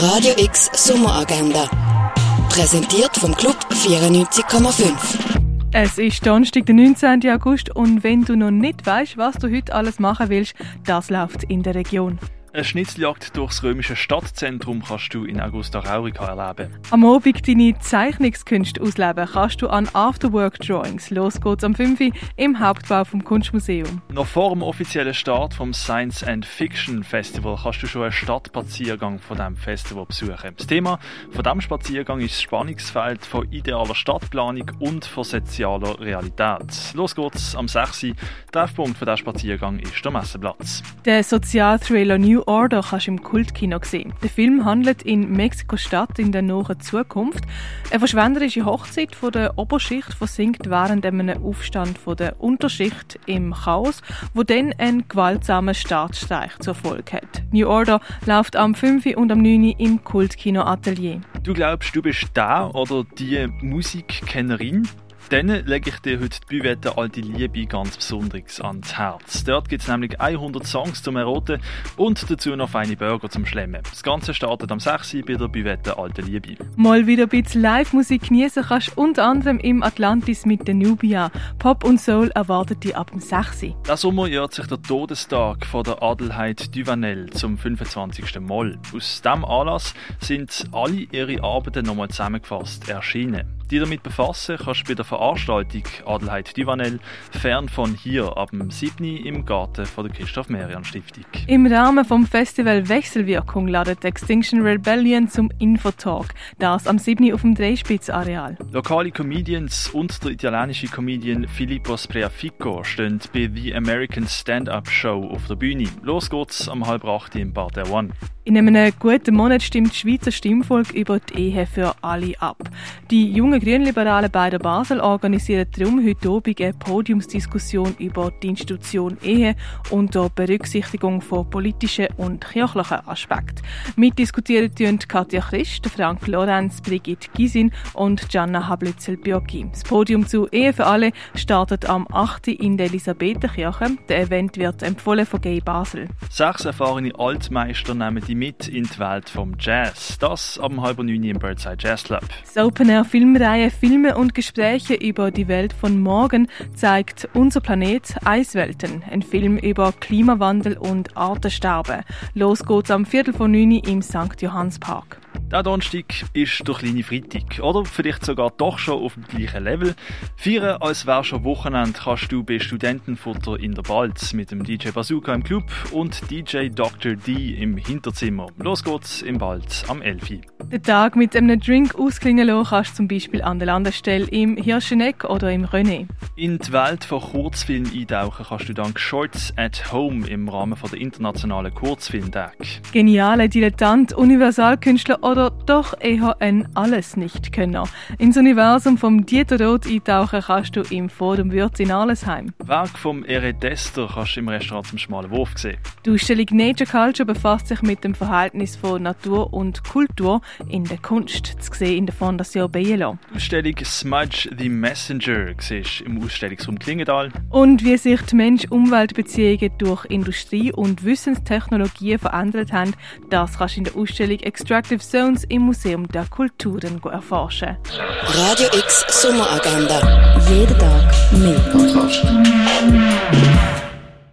Radio X Sommeragenda. Präsentiert vom Club 94,5. Es ist Donnerstag, der 19. August und wenn du noch nicht weißt, was du heute alles machen willst, das läuft in der Region. Eine Schnitzeljagd durchs römische Stadtzentrum kannst du in Augusta Raurica erleben. Am Abend deine Zeichnungskünste ausleben kannst du an Afterwork Drawings. Los geht's am 5. Uhr im Hauptbau vom Kunstmuseum. Noch vor dem offiziellen Start vom Science and Fiction Festival kannst du schon einen Stadtspaziergang von diesem Festival besuchen. Das Thema von diesem Spaziergang ist das Spannungsfeld von idealer Stadtplanung und von sozialer Realität. Los geht's am 6. Uhr. Treffpunkt von diesem Spaziergang ist der Messeplatz. Der Sozialthriller New Order kannst du im Kultkino sehen. Der Film handelt in Mexiko-Stadt in der nahen Zukunft. Eine verschwenderische Hochzeit von der Oberschicht versinkt während einem Aufstand von der Unterschicht im Chaos, wo dann ein gewaltsamer Staatsstreich zur Folge hat. New Order läuft am 5. und am 9. im Kultkino Atelier. Du glaubst, du bist da oder die Musikkennerin? Dann lege ich dir heute die Büvette Alte Liebe ganz besonders ans Herz. Dort gibt es nämlich 100 Songs zum Eroten und dazu noch feine Burger zum Schlemmen. Das Ganze startet am 6. bei der Büvette Alte Liebe. Mal wieder ein bisschen Live-Musik genießen kannst du unter anderem im Atlantis mit der Nubia. Pop und Soul erwartet dich ab dem 6. Der Sommer jährt sich der Todestag von der Adelheid Duvanel zum 25. Mal. Aus diesem Anlass sind alle ihre Arbeiten nochmal zusammengefasst erschienen. Die damit befassen kannst du bei der Veranstaltung Adelheid Duvanel fern von hier ab dem 7. im Garten von der Christoph Merian Stiftung. Im Rahmen vom Festival Wechselwirkung ladet Extinction Rebellion zum Infotalk. Das am 7. auf dem Dreispitz-Areal. Lokale Comedians und der italienische Comedian Filippo Spreafico stehen bei The American Stand-Up Show auf der Bühne. Los geht's am halb acht im Bar der One. In einem guten Monat stimmt das Schweizer Stimmvolk über die Ehe für alle ab. Die jungen Grünliberalen bei der Basel organisieren darum heute Abend eine Podiumsdiskussion über die Institution Ehe unter Berücksichtigung von politischen und kirchlichen Aspekten. Mitdiskutieren tun Katja Christ, Frank Lorenz, Brigitte Gisin und Gianna Hablitzel-Biocchi. Das Podium zu Ehe für alle startet am 8. in der Elisabethenkirche. Der Event wird empfohlen von Gay Basel. Sechs erfahrene Altmeister nehmen die mit in die Welt vom Jazz. Das am halb neun im Birdside Jazz Club. Das Open Air Filmreihe Filme und Gespräche über die Welt von morgen zeigt Unser Planet Eiswelten, ein Film über Klimawandel und Artensterben. Los geht's am Viertel von neun im St. Johanns Park. Der Donnerstag ist der kleine Freitag. Oder vielleicht sogar doch schon auf dem gleichen Level. Feiern, als wäre schon Wochenende, kannst du bei Studentenfutter in der Balz mit dem DJ Bazooka im Club und DJ Dr. D im Hinterzimmer. Los geht's im Balz am 11. Den Tag mit einem Drink ausklingen lassen kannst du zum Beispiel an der Landestelle im Hirscheneck oder im René. In die Welt von Kurzfilm eintauchen kannst du dank Shorts at Home im Rahmen von der internationalen Kurzfilmtag. Geniale Dilettant, Universalkünstler oder doch eher ein Alles-Nicht-Könner. Ins Universum vom Dieter Roth eintauchen kannst du im Forum Würz in Allesheim. Werk vom Eredester kannst du im Restaurant zum Schmalen Wurf sehen. Die Ausstellung Nature Culture befasst sich mit dem Verhältnis von Natur und Kultur in der Kunst, zu sehen in der Fondation Bielo. Die Ausstellung Smudge the Messenger siehst im Ausstellungsraum Klingendal. Und wie sich die Mensch-Umwelt-Beziehungen durch Industrie und Wissenstechnologien verändert haben, das kannst du in der Ausstellung Extractive Zones im Museum der Kulturen erforschen. Radio X Sommeragenda. Jeden Tag mehr.